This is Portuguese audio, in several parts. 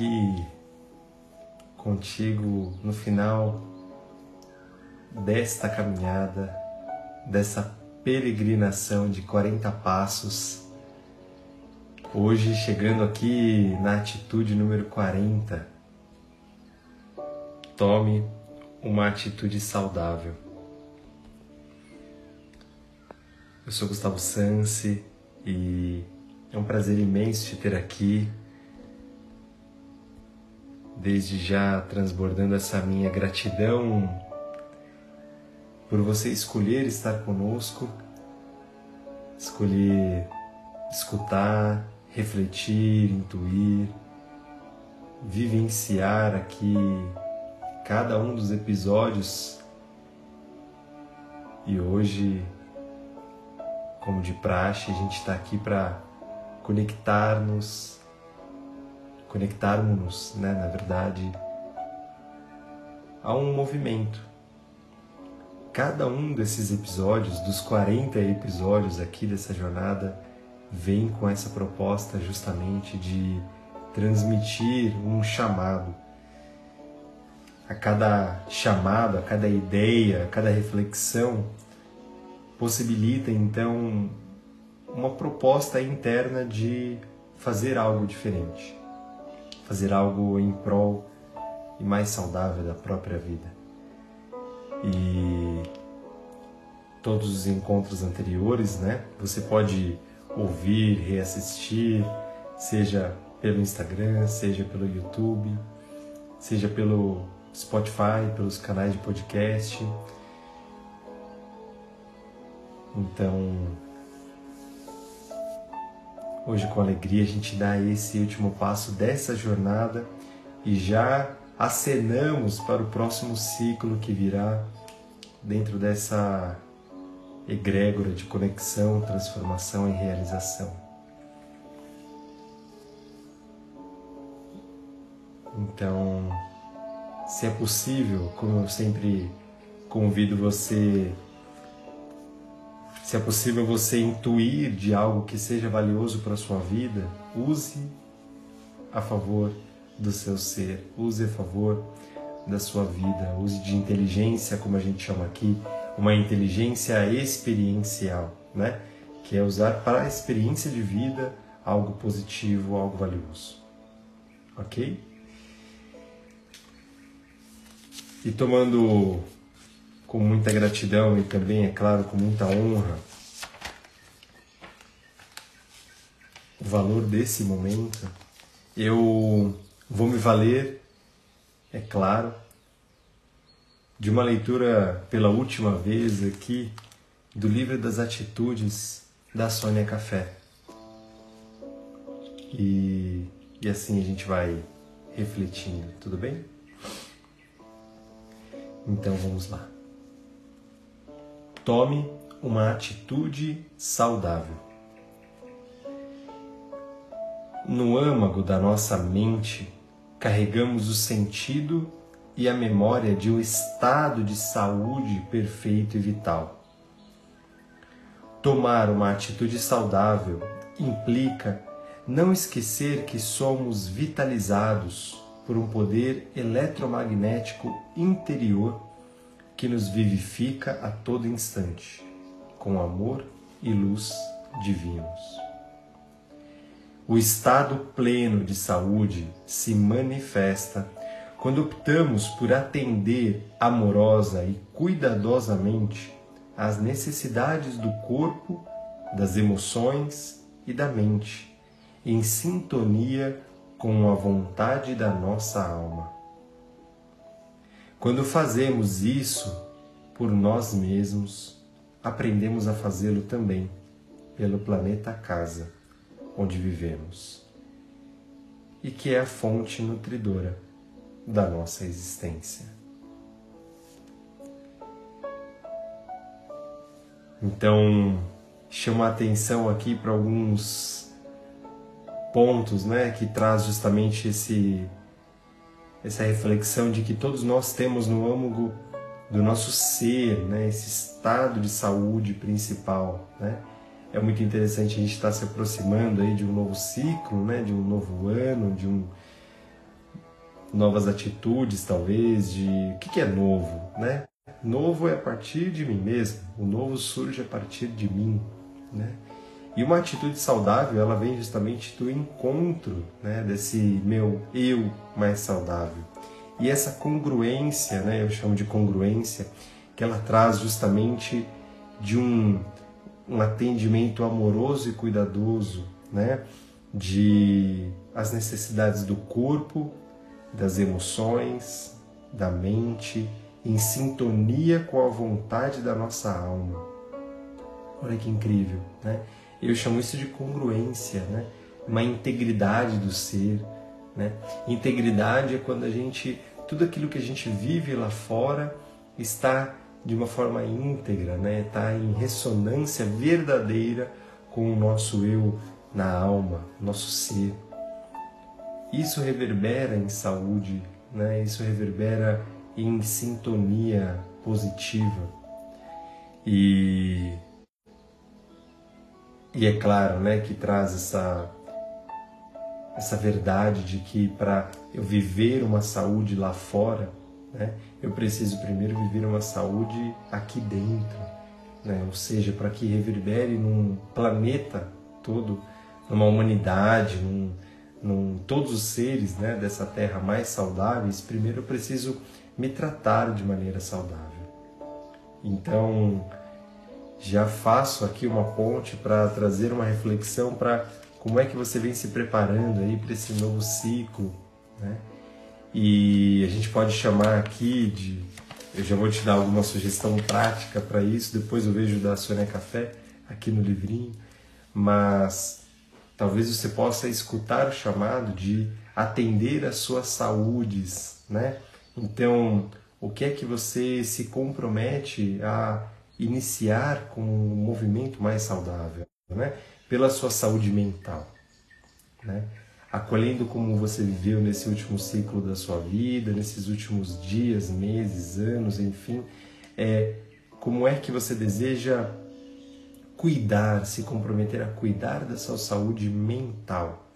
aqui contigo no final desta caminhada, dessa peregrinação de 40 passos. Hoje chegando aqui na atitude número 40. Tome uma atitude saudável. Eu sou Gustavo Sansi e é um prazer imenso te ter aqui. Desde já transbordando essa minha gratidão por você escolher estar conosco, escolher escutar, refletir, intuir, vivenciar aqui cada um dos episódios. E hoje como de praxe, a gente está aqui para conectar-nos, conectarmos-nos, né, na verdade, a um movimento. Cada um desses episódios, dos 40 episódios aqui dessa jornada, vem com essa proposta justamente de transmitir um chamado. A cada chamado, a cada ideia, a cada reflexão, possibilita então uma proposta interna de fazer algo diferente, fazer algo em prol e mais saudável da própria vida. E todos os encontros anteriores, né? Você pode ouvir, reassistir, seja pelo Instagram, seja pelo YouTube, seja pelo Spotify, pelos canais de podcast então, hoje com alegria a gente dá esse último passo dessa jornada e já acenamos para o próximo ciclo que virá dentro dessa egrégora de conexão, transformação e realização. Então, se é possível, como eu sempre convido você se é possível você intuir de algo que seja valioso para a sua vida, use a favor do seu ser, use a favor da sua vida, use de inteligência, como a gente chama aqui, uma inteligência experiencial, né? Que é usar para a experiência de vida algo positivo, algo valioso. Ok? E tomando com muita gratidão e também, é claro, com muita honra o valor desse momento. Eu vou me valer, é claro, de uma leitura pela última vez aqui do livro das atitudes da Sônia Café. E, e assim a gente vai refletindo, tudo bem? Então vamos lá. Tome uma atitude saudável. No âmago da nossa mente, carregamos o sentido e a memória de um estado de saúde perfeito e vital. Tomar uma atitude saudável implica não esquecer que somos vitalizados por um poder eletromagnético interior que nos vivifica a todo instante, com amor e luz divinos. O estado pleno de saúde se manifesta quando optamos por atender amorosa e cuidadosamente às necessidades do corpo, das emoções e da mente, em sintonia com a vontade da nossa alma. Quando fazemos isso por nós mesmos, aprendemos a fazê-lo também pelo planeta casa onde vivemos e que é a fonte nutridora da nossa existência. Então, chama a atenção aqui para alguns pontos, né, que traz justamente esse essa reflexão de que todos nós temos no âmago do nosso ser, né, esse estado de saúde principal, né, é muito interessante a gente estar se aproximando aí de um novo ciclo, né? De um novo ano, de um novas atitudes, talvez, de o que, é novo, né? Novo é a partir de mim mesmo. O novo surge a partir de mim, né? E uma atitude saudável, ela vem justamente do encontro, né, desse meu eu mais saudável. E essa congruência, né, eu chamo de congruência, que ela traz justamente de um, um atendimento amoroso e cuidadoso, né, de as necessidades do corpo, das emoções, da mente, em sintonia com a vontade da nossa alma. Olha que incrível, né? Eu chamo isso de congruência, né? Uma integridade do ser, né? Integridade é quando a gente tudo aquilo que a gente vive lá fora está de uma forma íntegra, né? Está em ressonância verdadeira com o nosso eu na alma, nosso ser. Isso reverbera em saúde, né? Isso reverbera em sintonia positiva. E e é claro, né, que traz essa essa verdade de que para eu viver uma saúde lá fora, né, eu preciso primeiro viver uma saúde aqui dentro, né, ou seja, para que reverbere num planeta todo, numa humanidade, num, num todos os seres, né, dessa Terra mais saudáveis, primeiro eu preciso me tratar de maneira saudável. Então, já faço aqui uma ponte para trazer uma reflexão para como é que você vem se preparando aí para esse novo ciclo, né? E a gente pode chamar aqui de, eu já vou te dar alguma sugestão prática para isso, depois eu vejo da Sônia Café aqui no livrinho, mas talvez você possa escutar o chamado de atender às suas saúdes, né? Então, o que é que você se compromete a iniciar com um movimento mais saudável, né? pela sua saúde mental, né? acolhendo como você viveu nesse último ciclo da sua vida, nesses últimos dias, meses, anos, enfim, é, como é que você deseja cuidar, se comprometer a cuidar da sua saúde mental,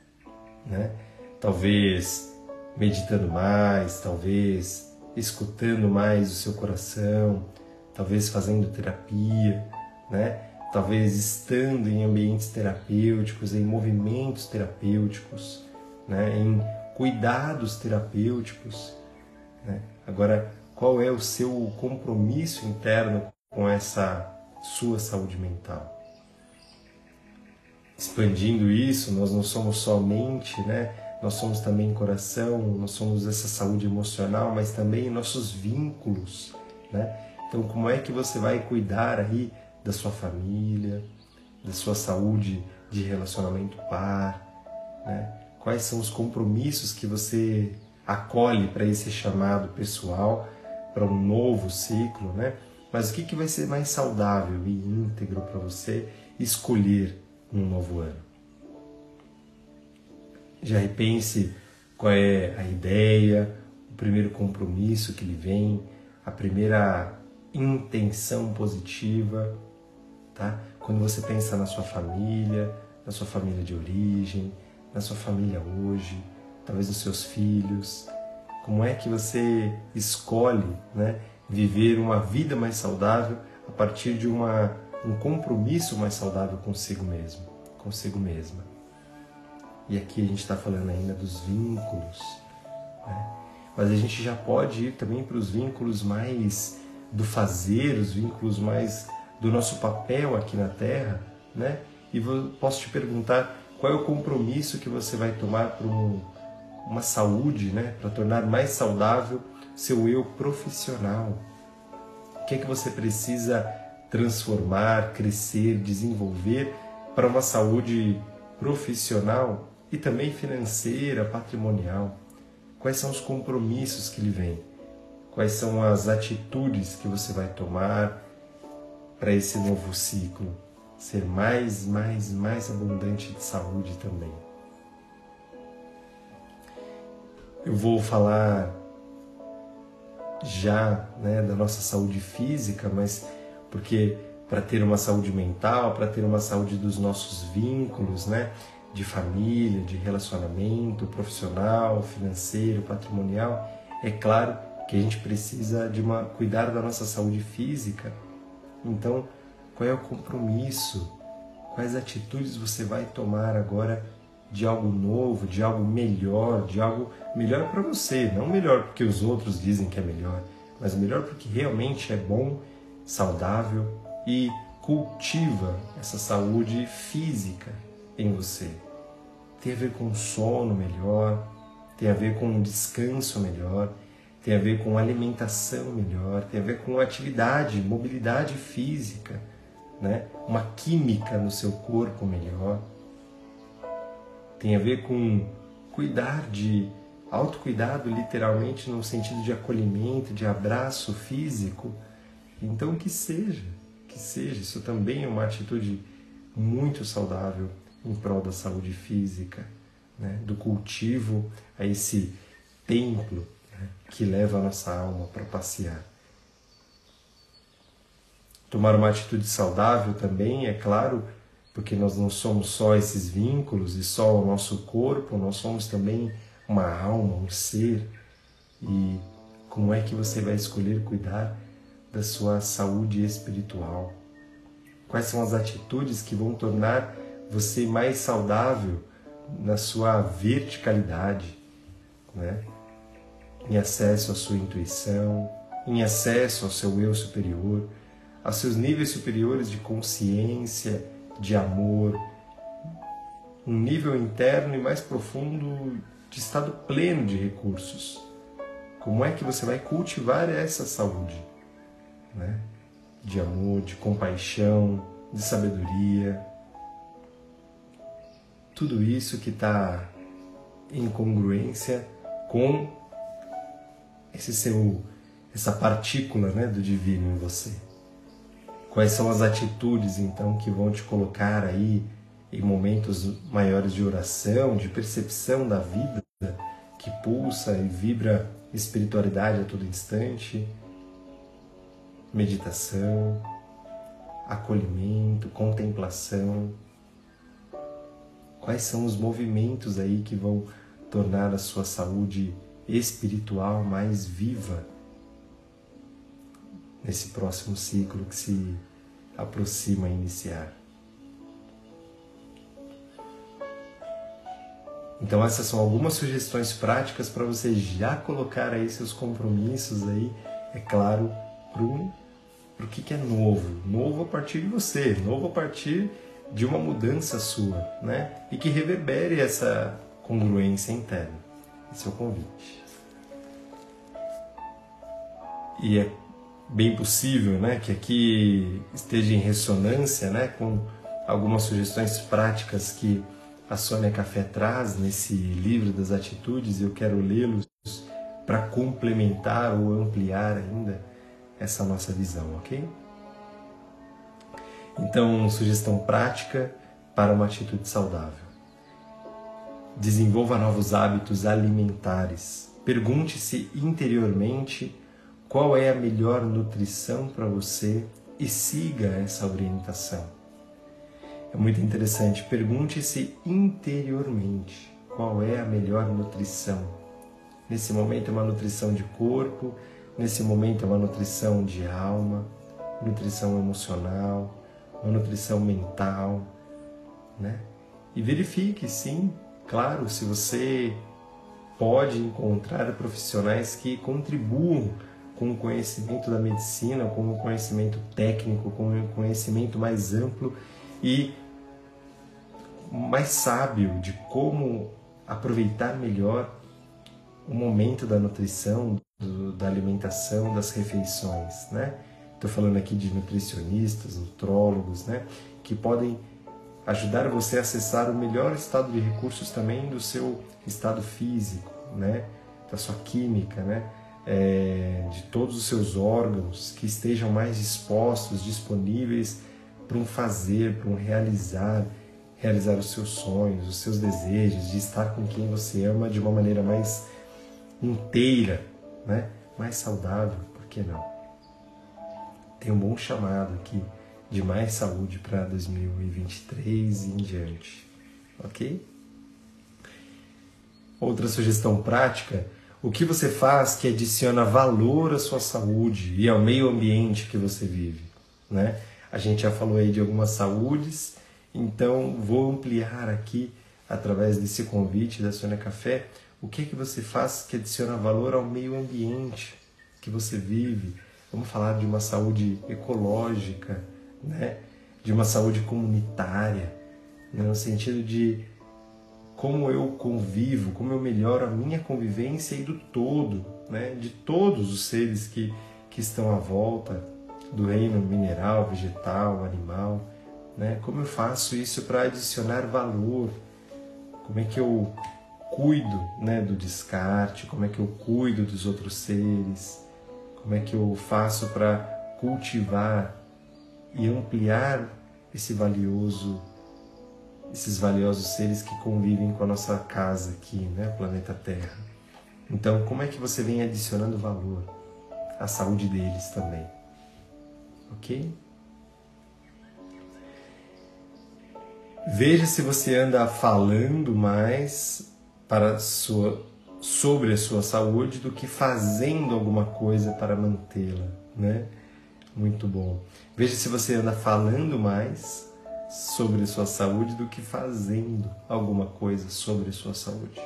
né? Talvez meditando mais, talvez escutando mais o seu coração, talvez fazendo terapia, né? talvez estando em ambientes terapêuticos, em movimentos terapêuticos, né? em cuidados terapêuticos. Né? Agora, qual é o seu compromisso interno com essa sua saúde mental? Expandindo isso, nós não somos somente, né? Nós somos também coração, nós somos essa saúde emocional, mas também nossos vínculos, né? Então, como é que você vai cuidar aí da sua família, da sua saúde de relacionamento par, né? Quais são os compromissos que você acolhe para esse chamado pessoal, para um novo ciclo, né? Mas o que, que vai ser mais saudável e íntegro para você escolher um novo ano? Já repense qual é a ideia, o primeiro compromisso que lhe vem, a primeira intenção positiva, tá? Quando você pensa na sua família, na sua família de origem, na sua família hoje, talvez nos seus filhos, como é que você escolhe, né, viver uma vida mais saudável a partir de uma um compromisso mais saudável consigo mesmo, consigo mesma. E aqui a gente está falando ainda dos vínculos, né? mas a gente já pode ir também para os vínculos mais do fazer, os vínculos mais do nosso papel aqui na Terra, né? E vou, posso te perguntar qual é o compromisso que você vai tomar para um, uma saúde, né? Para tornar mais saudável seu eu profissional. O que é que você precisa transformar, crescer, desenvolver para uma saúde profissional e também financeira, patrimonial? Quais são os compromissos que lhe vêm? Quais são as atitudes que você vai tomar para esse novo ciclo ser mais, mais, mais abundante de saúde também. Eu vou falar já né, da nossa saúde física, mas porque para ter uma saúde mental, para ter uma saúde dos nossos vínculos, né? De família, de relacionamento profissional, financeiro, patrimonial. É claro que a gente precisa de uma cuidar da nossa saúde física. Então, qual é o compromisso? Quais atitudes você vai tomar agora de algo novo, de algo melhor, de algo melhor para você, não melhor porque os outros dizem que é melhor, mas melhor porque realmente é bom, saudável e cultiva essa saúde física em você. Tem a ver com sono melhor, tem a ver com um descanso melhor, tem a ver com alimentação melhor, tem a ver com atividade, mobilidade física, né? uma química no seu corpo melhor tem a ver com cuidar de autocuidado, literalmente no sentido de acolhimento, de abraço físico. Então que seja, que seja, isso também é uma atitude muito saudável em prol da saúde física, né? do cultivo a esse templo? Que leva a nossa alma para passear. Tomar uma atitude saudável também, é claro, porque nós não somos só esses vínculos e só o nosso corpo, nós somos também uma alma, um ser. E como é que você vai escolher cuidar da sua saúde espiritual? Quais são as atitudes que vão tornar você mais saudável na sua verticalidade, né? Em acesso à sua intuição, em acesso ao seu eu superior, aos seus níveis superiores de consciência de amor, um nível interno e mais profundo de estado pleno de recursos. Como é que você vai cultivar essa saúde? Né? De amor, de compaixão, de sabedoria. Tudo isso que está em congruência com esse seu, essa partícula né, do divino em você. Quais são as atitudes então que vão te colocar aí em momentos maiores de oração, de percepção da vida que pulsa e vibra espiritualidade a todo instante? Meditação, acolhimento, contemplação. Quais são os movimentos aí que vão tornar a sua saúde espiritual mais viva? nesse próximo ciclo que se aproxima a iniciar. Então essas são algumas sugestões práticas para você já colocar aí seus compromissos aí, é claro, para o que, que é novo. Novo a partir de você, novo a partir de uma mudança sua, né? E que reverbere essa congruência interna. O convite. E é bem possível, né, que aqui esteja em ressonância, né, com algumas sugestões práticas que a Sônia Café traz nesse livro das atitudes. Eu quero lê-los para complementar ou ampliar ainda essa nossa visão, ok? Então, sugestão prática para uma atitude saudável. Desenvolva novos hábitos alimentares. Pergunte-se interiormente qual é a melhor nutrição para você e siga essa orientação. É muito interessante, pergunte-se interiormente qual é a melhor nutrição. Nesse momento é uma nutrição de corpo, nesse momento é uma nutrição de alma, nutrição emocional, uma nutrição mental, né? E verifique, sim, claro, se você pode encontrar profissionais que contribuam com o conhecimento da medicina, com o conhecimento técnico, com o conhecimento mais amplo e mais sábio de como aproveitar melhor o momento da nutrição, do, da alimentação, das refeições, né? Estou falando aqui de nutricionistas, nutrólogos, né? Que podem ajudar você a acessar o melhor estado de recursos também do seu estado físico, né? Da sua química, né? é, de todos os seus órgãos que estejam mais dispostos, disponíveis para um fazer, para um realizar, realizar os seus sonhos, os seus desejos, de estar com quem você ama de uma maneira mais inteira, né? mais saudável, por que não? Tem um bom chamado aqui de mais saúde para 2023 e em diante. Ok? Outra sugestão prática: o que você faz que adiciona valor à sua saúde e ao meio ambiente que você vive, né? A gente já falou aí de algumas saúdes, então vou ampliar aqui através desse convite da Sônia Café, o que é que você faz que adiciona valor ao meio ambiente que você vive? Vamos falar de uma saúde ecológica, né? De uma saúde comunitária, né? no sentido de como eu convivo, como eu melhoro a minha convivência e do todo, né? De todos os seres que que estão à volta do reino mineral, vegetal, animal, né? Como eu faço isso para adicionar valor como é que eu cuido né, do descarte, como é que eu cuido dos outros seres, como é que eu faço para cultivar e ampliar esse valioso, esses valiosos seres que convivem com a nossa casa aqui, né, planeta Terra. Então, como é que você vem adicionando valor à saúde deles também? Ok? Veja se você anda falando mais para sua, sobre a sua saúde do que fazendo alguma coisa para mantê-la, né? Muito bom. Veja se você anda falando mais sobre sua saúde do que fazendo alguma coisa sobre sua saúde,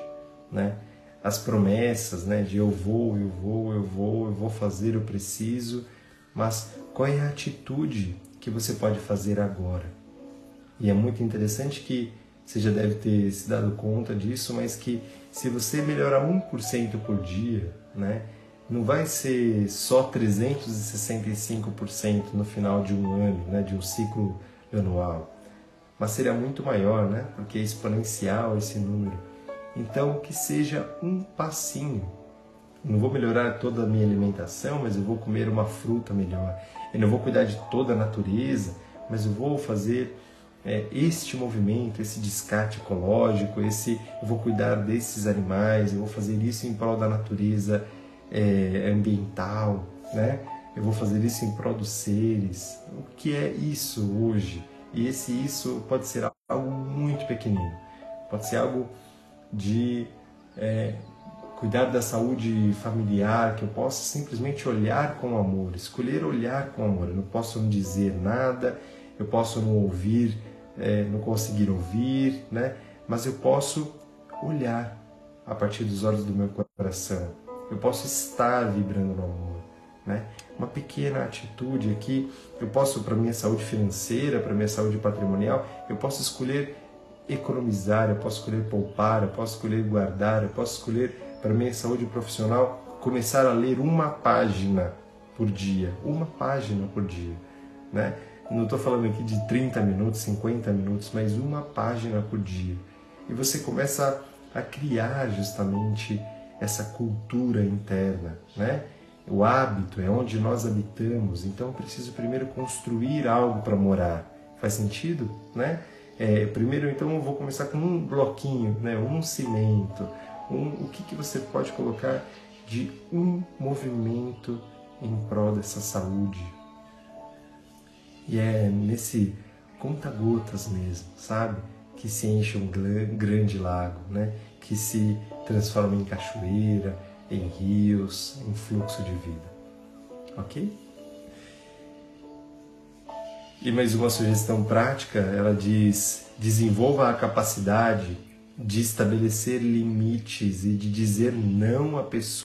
né? As promessas, né, de eu vou, eu vou, eu vou, eu vou fazer, eu preciso, mas qual é a atitude que você pode fazer agora? E é muito interessante que você já deve ter se dado conta disso, mas que se você melhorar 1% por dia, né, não vai ser só 365% no final de um ano, né, de um ciclo anual, mas seria muito maior, né, porque é exponencial esse número. Então, que seja um passinho. não vou melhorar toda a minha alimentação, mas eu vou comer uma fruta melhor. Eu não vou cuidar de toda a natureza, mas eu vou fazer é, este movimento, esse descarte ecológico, esse eu vou cuidar desses animais, eu vou fazer isso em prol da natureza é, ambiental, né? Eu vou fazer isso em prol dos seres. O que é isso hoje? E esse isso pode ser algo muito pequenino, pode ser algo de é, cuidar da saúde familiar, que eu possa simplesmente olhar com amor, escolher olhar com amor. Eu não posso não dizer nada, eu posso não ouvir é, não conseguir ouvir, né? mas eu posso olhar a partir dos olhos do meu coração. Eu posso estar vibrando no amor. Né? Uma pequena atitude aqui, eu posso, para minha saúde financeira, para minha saúde patrimonial, eu posso escolher economizar, eu posso escolher poupar, eu posso escolher guardar, eu posso escolher, para minha saúde profissional, começar a ler uma página por dia. Uma página por dia. Né? Não estou falando aqui de 30 minutos, 50 minutos, mas uma página por dia. E você começa a criar justamente essa cultura interna, né? O hábito é onde nós habitamos, então preciso primeiro construir algo para morar. Faz sentido, né? É, primeiro, então, eu vou começar com um bloquinho, né? um cimento. Um, o que, que você pode colocar de um movimento em prol dessa saúde, e é nesse conta-gotas mesmo, sabe? Que se enche um grande lago, né? Que se transforma em cachoeira, em rios, em fluxo de vida. Ok? E mais uma sugestão prática, ela diz: desenvolva a capacidade de estabelecer limites e de dizer não a pessoas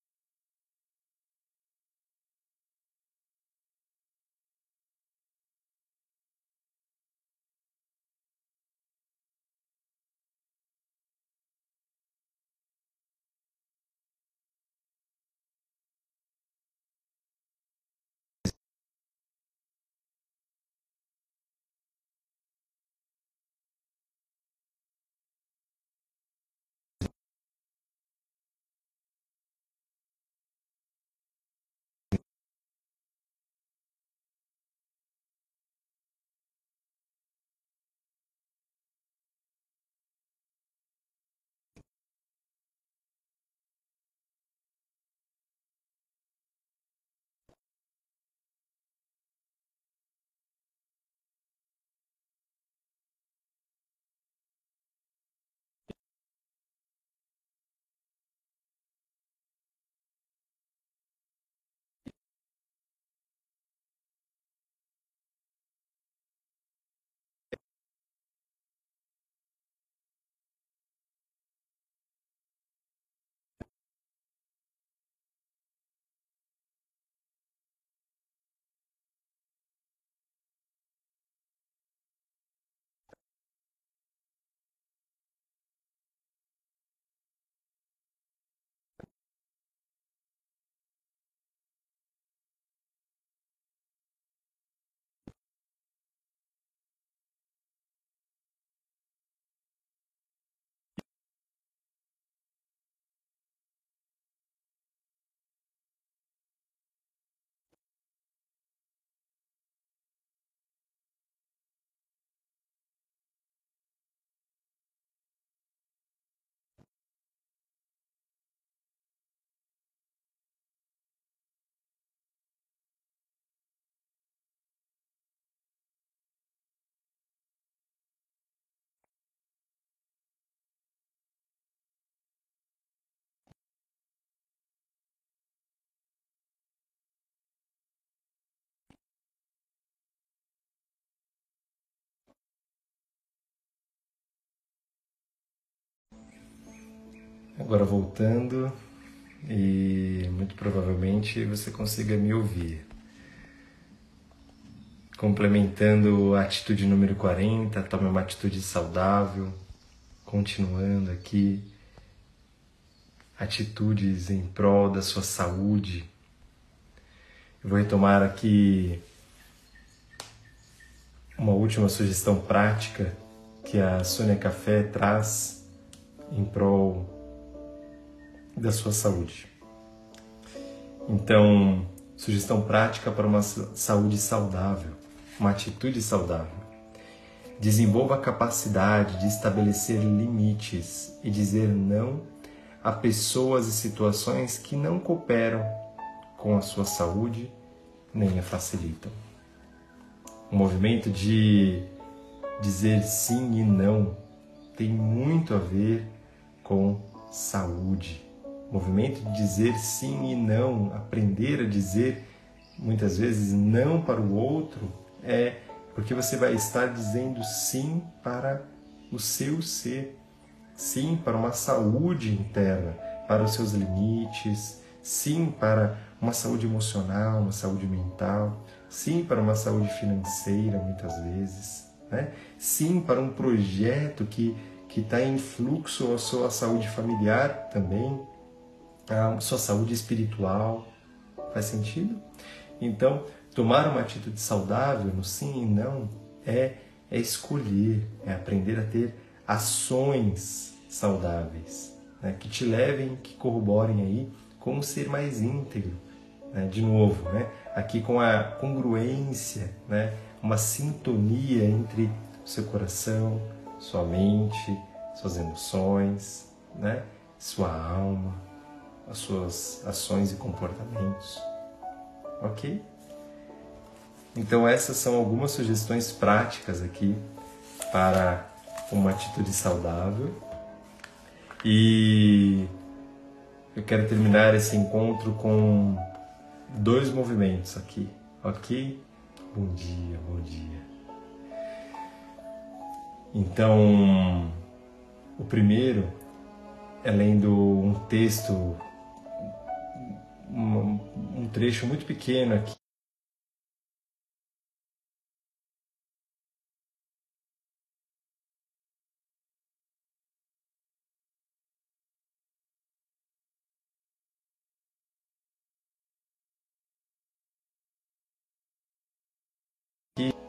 Agora voltando e muito provavelmente você consiga me ouvir. Complementando a atitude número 40, tome uma atitude saudável, continuando aqui atitudes em prol da sua saúde. Eu vou retomar aqui uma última sugestão prática que a Sônia Café traz em prol da sua saúde. Então, sugestão prática para uma saúde saudável, uma atitude saudável. Desenvolva a capacidade de estabelecer limites e dizer não a pessoas e situações que não cooperam com a sua saúde nem a facilitam. O movimento de dizer sim e não tem muito a ver com saúde. Movimento de dizer sim e não, aprender a dizer muitas vezes não para o outro, é porque você vai estar dizendo sim para o seu ser, sim para uma saúde interna, para os seus limites, sim para uma saúde emocional, uma saúde mental, sim para uma saúde financeira, muitas vezes, né? sim para um projeto que que está em fluxo a sua saúde familiar também, a sua saúde espiritual. Faz sentido? Então, tomar uma atitude saudável no sim e não é, é escolher, é aprender a ter ações saudáveis, né? que te levem, que corroborem aí com um ser mais íntegro, né? de novo, né? aqui com a congruência, né? uma sintonia entre o seu coração, sua mente, suas emoções, né? sua alma, as suas ações e comportamentos. Ok? Então, essas são algumas sugestões práticas aqui para uma atitude saudável. E eu quero terminar esse encontro com dois movimentos aqui, ok? Bom dia, bom dia. Então, o primeiro é lendo um texto, um, um trecho muito pequeno aqui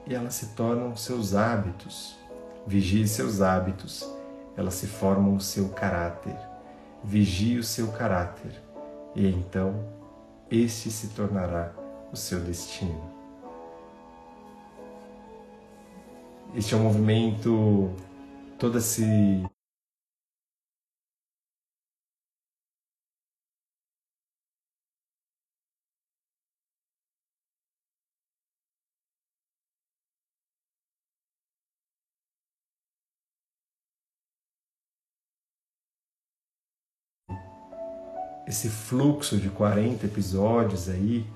e elas se tornam seus hábitos. Vigie seus hábitos, elas se formam o seu caráter. Vigie o seu caráter, e então este se tornará o seu destino. Este é um movimento todo esse esse fluxo de 40 episódios aí.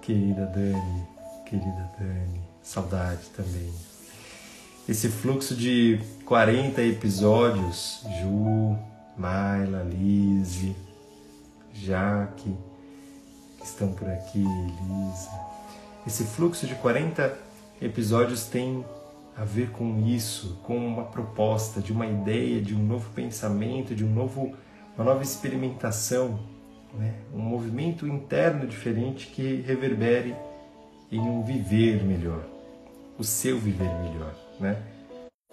Querida Dani, querida Dani, saudade também. Esse fluxo de 40 episódios, Ju, Maila, Lise, Jaque, que estão por aqui, Elisa. Esse fluxo de 40 episódios tem a ver com isso, com uma proposta, de uma ideia, de um novo pensamento, de um novo uma nova experimentação, né? um movimento interno diferente que reverbere em um viver melhor, o seu viver melhor. Né?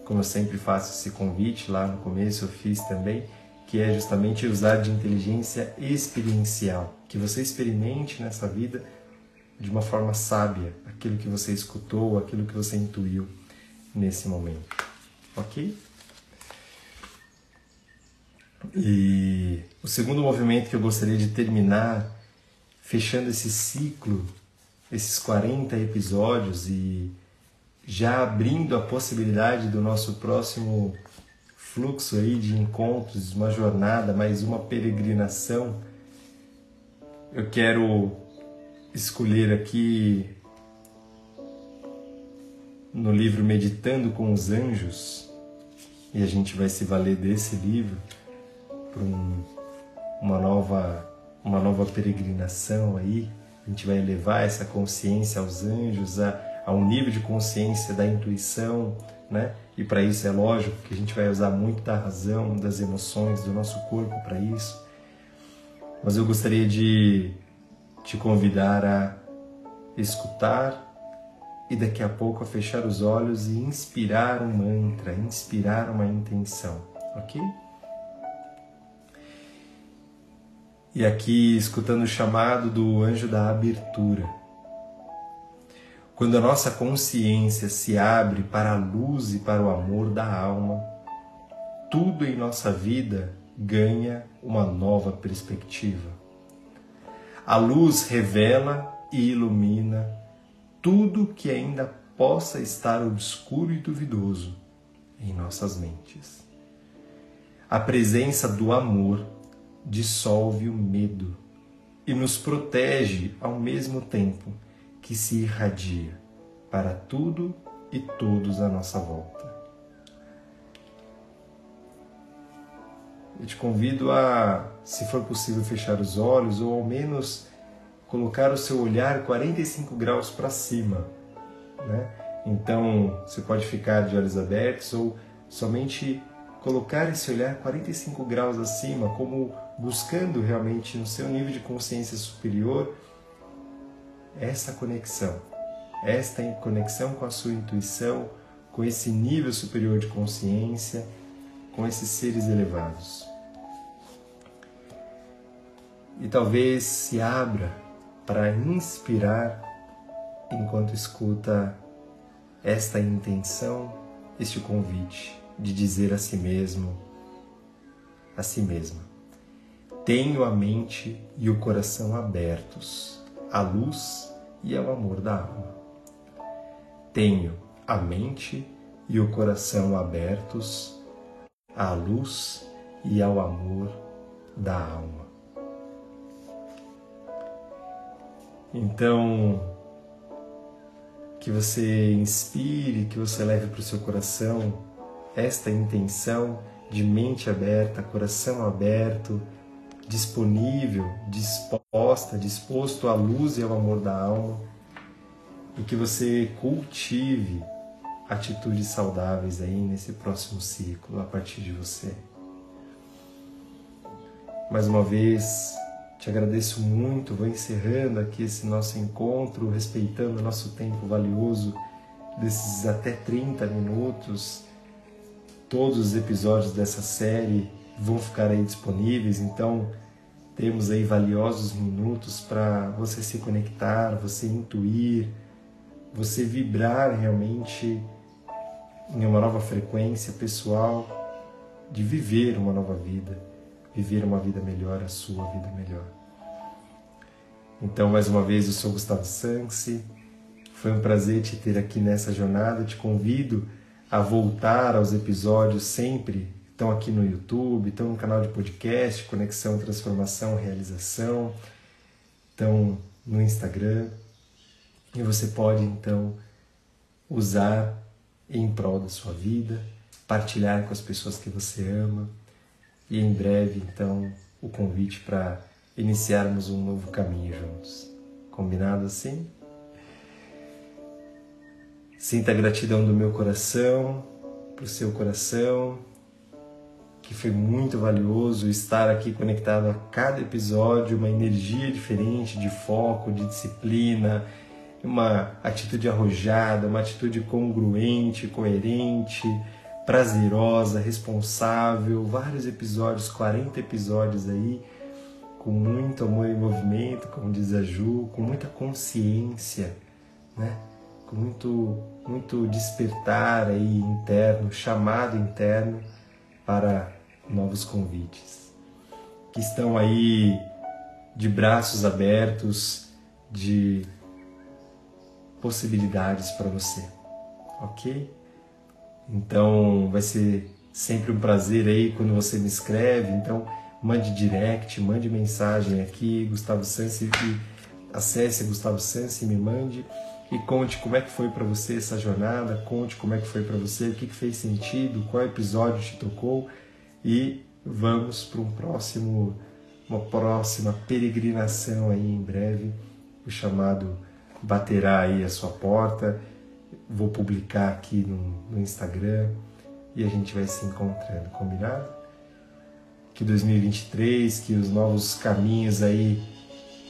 Como eu sempre faço esse convite, lá no começo eu fiz também, que é justamente usar de inteligência experiencial, que você experimente nessa vida de uma forma sábia aquilo que você escutou, aquilo que você intuiu nesse momento. Ok? E o segundo movimento que eu gostaria de terminar, fechando esse ciclo, esses 40 episódios e já abrindo a possibilidade do nosso próximo fluxo aí de encontros, uma jornada, mais uma peregrinação, eu quero escolher aqui no livro Meditando com os Anjos, e a gente vai se valer desse livro um, uma nova uma nova peregrinação aí. A gente vai elevar essa consciência aos anjos, a, a um nível de consciência da intuição, né? E para isso é lógico que a gente vai usar muito da razão, das emoções, do nosso corpo para isso. Mas eu gostaria de te convidar a escutar e daqui a pouco a fechar os olhos e inspirar um mantra, inspirar uma intenção, ok? E aqui escutando o chamado do anjo da abertura. Quando a nossa consciência se abre para a luz e para o amor da alma, tudo em nossa vida ganha uma nova perspectiva. A luz revela e ilumina tudo que ainda possa estar obscuro e duvidoso em nossas mentes. A presença do amor dissolve o medo e nos protege ao mesmo tempo que se irradia para tudo e todos à nossa volta. Eu te convido a, se for possível, fechar os olhos ou ao menos colocar o seu olhar 45 graus para cima, né? Então, você pode ficar de olhos abertos ou somente colocar esse olhar 45 graus acima, como buscando realmente no seu nível de consciência superior essa conexão, esta conexão com a sua intuição, com esse nível superior de consciência, com esses seres elevados. E talvez se abra para inspirar enquanto escuta esta intenção, este convite de dizer a si mesmo, a si mesma: Tenho a mente e o coração abertos à luz e ao amor da alma. Tenho a mente e o coração abertos à luz e ao amor da alma. Então, que você inspire, que você leve para o seu coração esta intenção de mente aberta, coração aberto, disponível, disposta, disposto à luz e ao amor da alma, e que você cultive atitudes saudáveis aí nesse próximo ciclo a partir de você. Mais uma vez, te agradeço muito, vou encerrando aqui esse nosso encontro, respeitando o nosso tempo valioso desses até 30 minutos. Todos os episódios dessa série vão ficar aí disponíveis, então temos aí valiosos minutos para você se conectar, você intuir, você vibrar realmente em uma nova frequência pessoal de viver uma nova vida viver uma vida melhor, a sua vida melhor. Então, mais uma vez, eu sou Gustavo Sansi. Foi um prazer te ter aqui nessa jornada. Te convido a voltar aos episódios sempre. Estão aqui no YouTube, estão no canal de podcast, Conexão, Transformação, Realização. Estão no Instagram. E você pode, então, usar em prol da sua vida, partilhar com as pessoas que você ama e em breve, então, o convite para iniciarmos um novo caminho juntos. Combinado assim? Sinta a gratidão do meu coração, para o seu coração, que foi muito valioso estar aqui conectado a cada episódio, uma energia diferente de foco, de disciplina, uma atitude arrojada, uma atitude congruente, coerente prazerosa, responsável, vários episódios, 40 episódios aí, com muito amor e movimento, como diz a Ju, com muita consciência, né? com muito, muito despertar aí interno, chamado interno para novos convites, que estão aí de braços abertos, de possibilidades para você, ok? Então vai ser sempre um prazer aí quando você me escreve. Então mande direct, mande mensagem aqui, Gustavo Sansi, acesse Gustavo Sansi me mande. e conte como é que foi para você essa jornada, conte como é que foi para você, o que, que fez sentido, qual episódio te tocou e vamos para um próximo, uma próxima peregrinação aí em breve. O chamado baterá aí a sua porta. Vou publicar aqui no, no Instagram e a gente vai se encontrando, combinado? Que 2023, que os novos caminhos aí,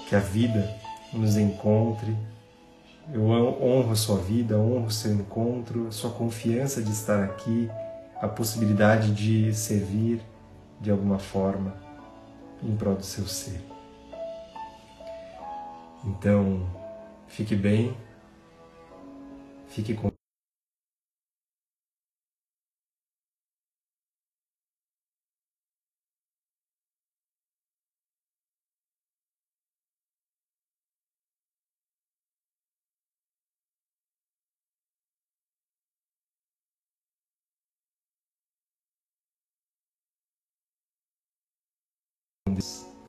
que a vida nos encontre. Eu honro a sua vida, honro o seu encontro, a sua confiança de estar aqui, a possibilidade de servir de alguma forma em prol do seu ser. Então, fique bem, fique com